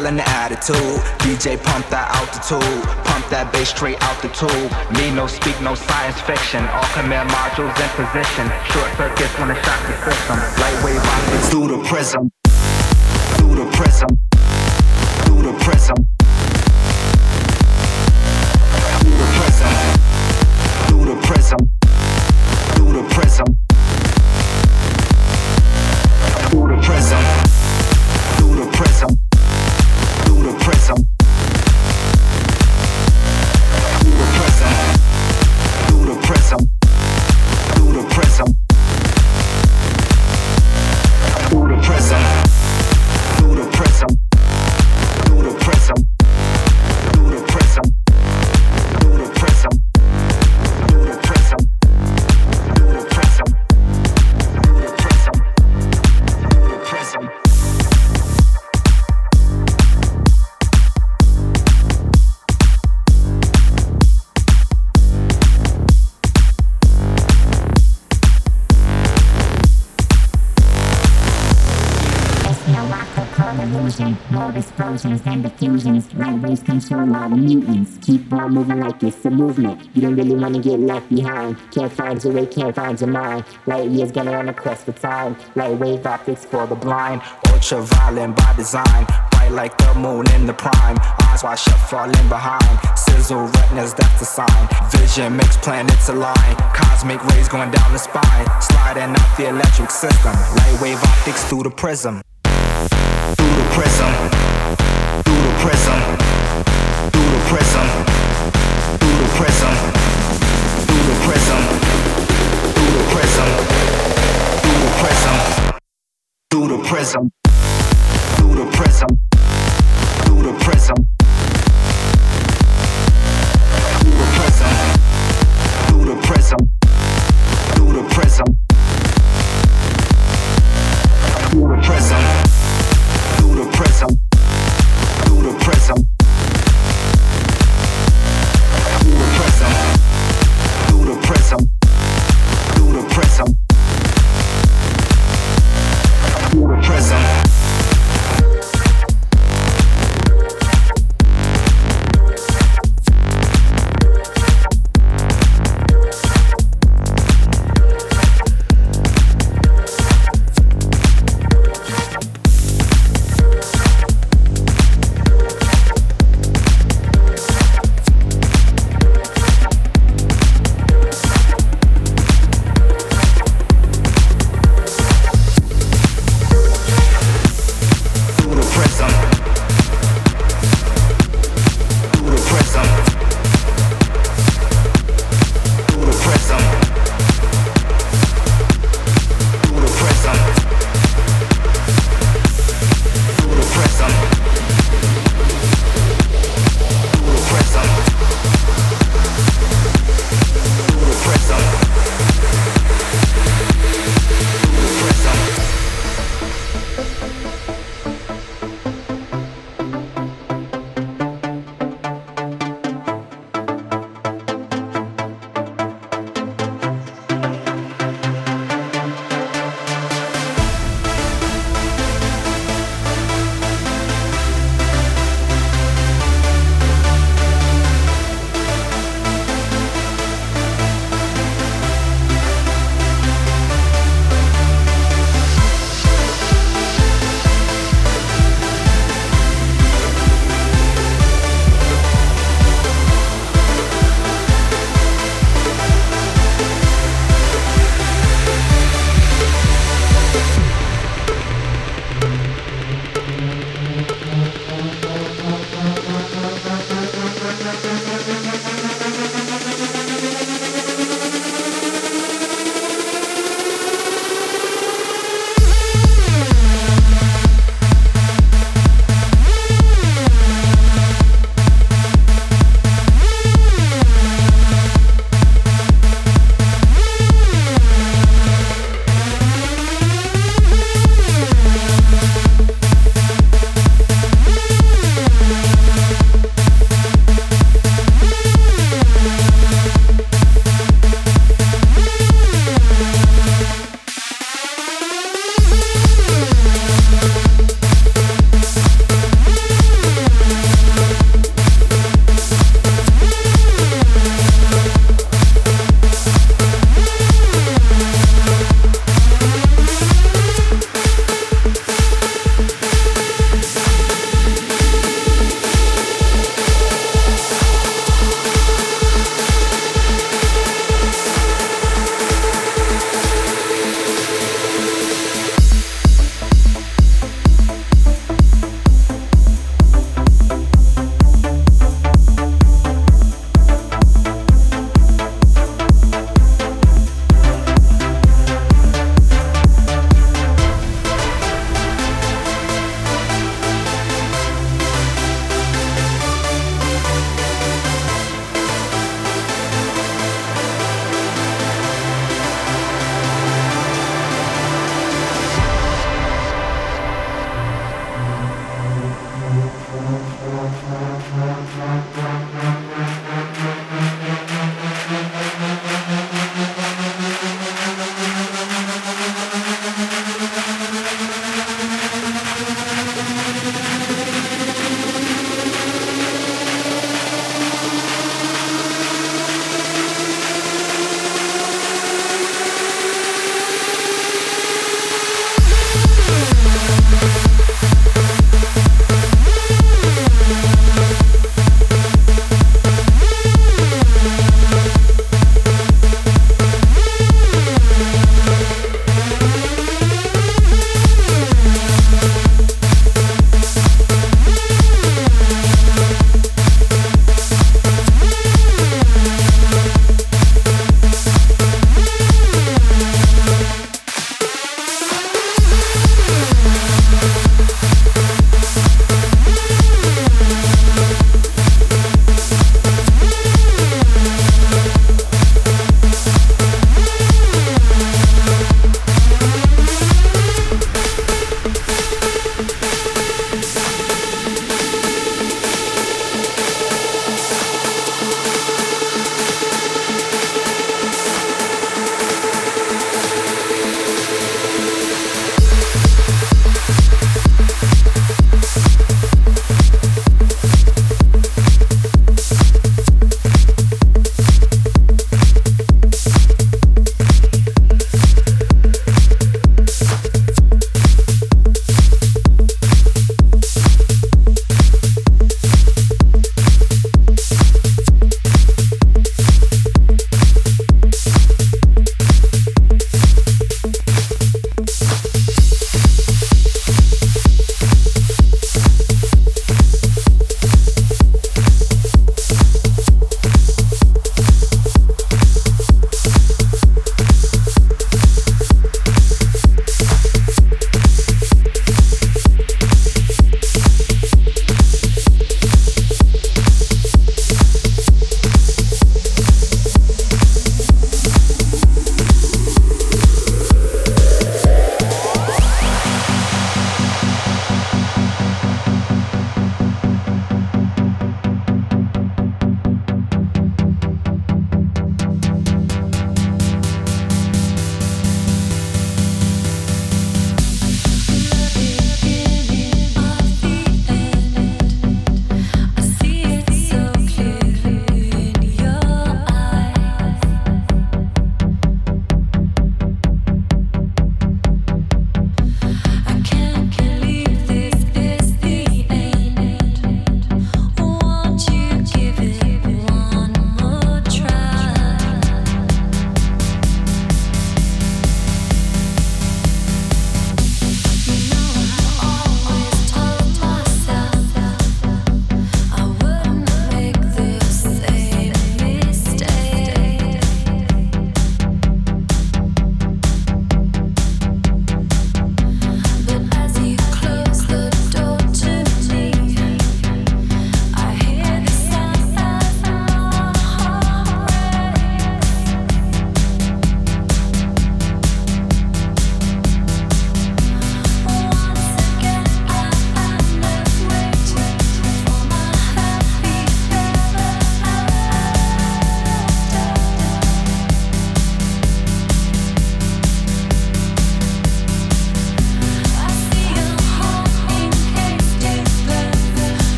style and the attitude. DJ pump that altitude, pump that bass straight out the tube. Me no speak, no science fiction. All command modules in position. Short circuits when the shock the system. Lightweight rockets through the prism. More explosions and diffusions. Light waves control all the mutants. Keep on moving like it's a movement. You don't really wanna get left behind. Can't find your way, can't find your mind. Light years gonna run a quest for time. Light wave optics for the blind. Ultraviolet by design. Bright like the moon in the prime. Eyes wide shut, falling behind. Sizzle retinas, that's the sign. Vision makes planets align. Cosmic rays going down the spine. Sliding out the electric system. Light wave optics through the prism. Through the prism. Through the prism. Through the prism. Through the prism. Through the prism. Through the prism. Through the prism. Through the prism. Through the prism. Through the prism.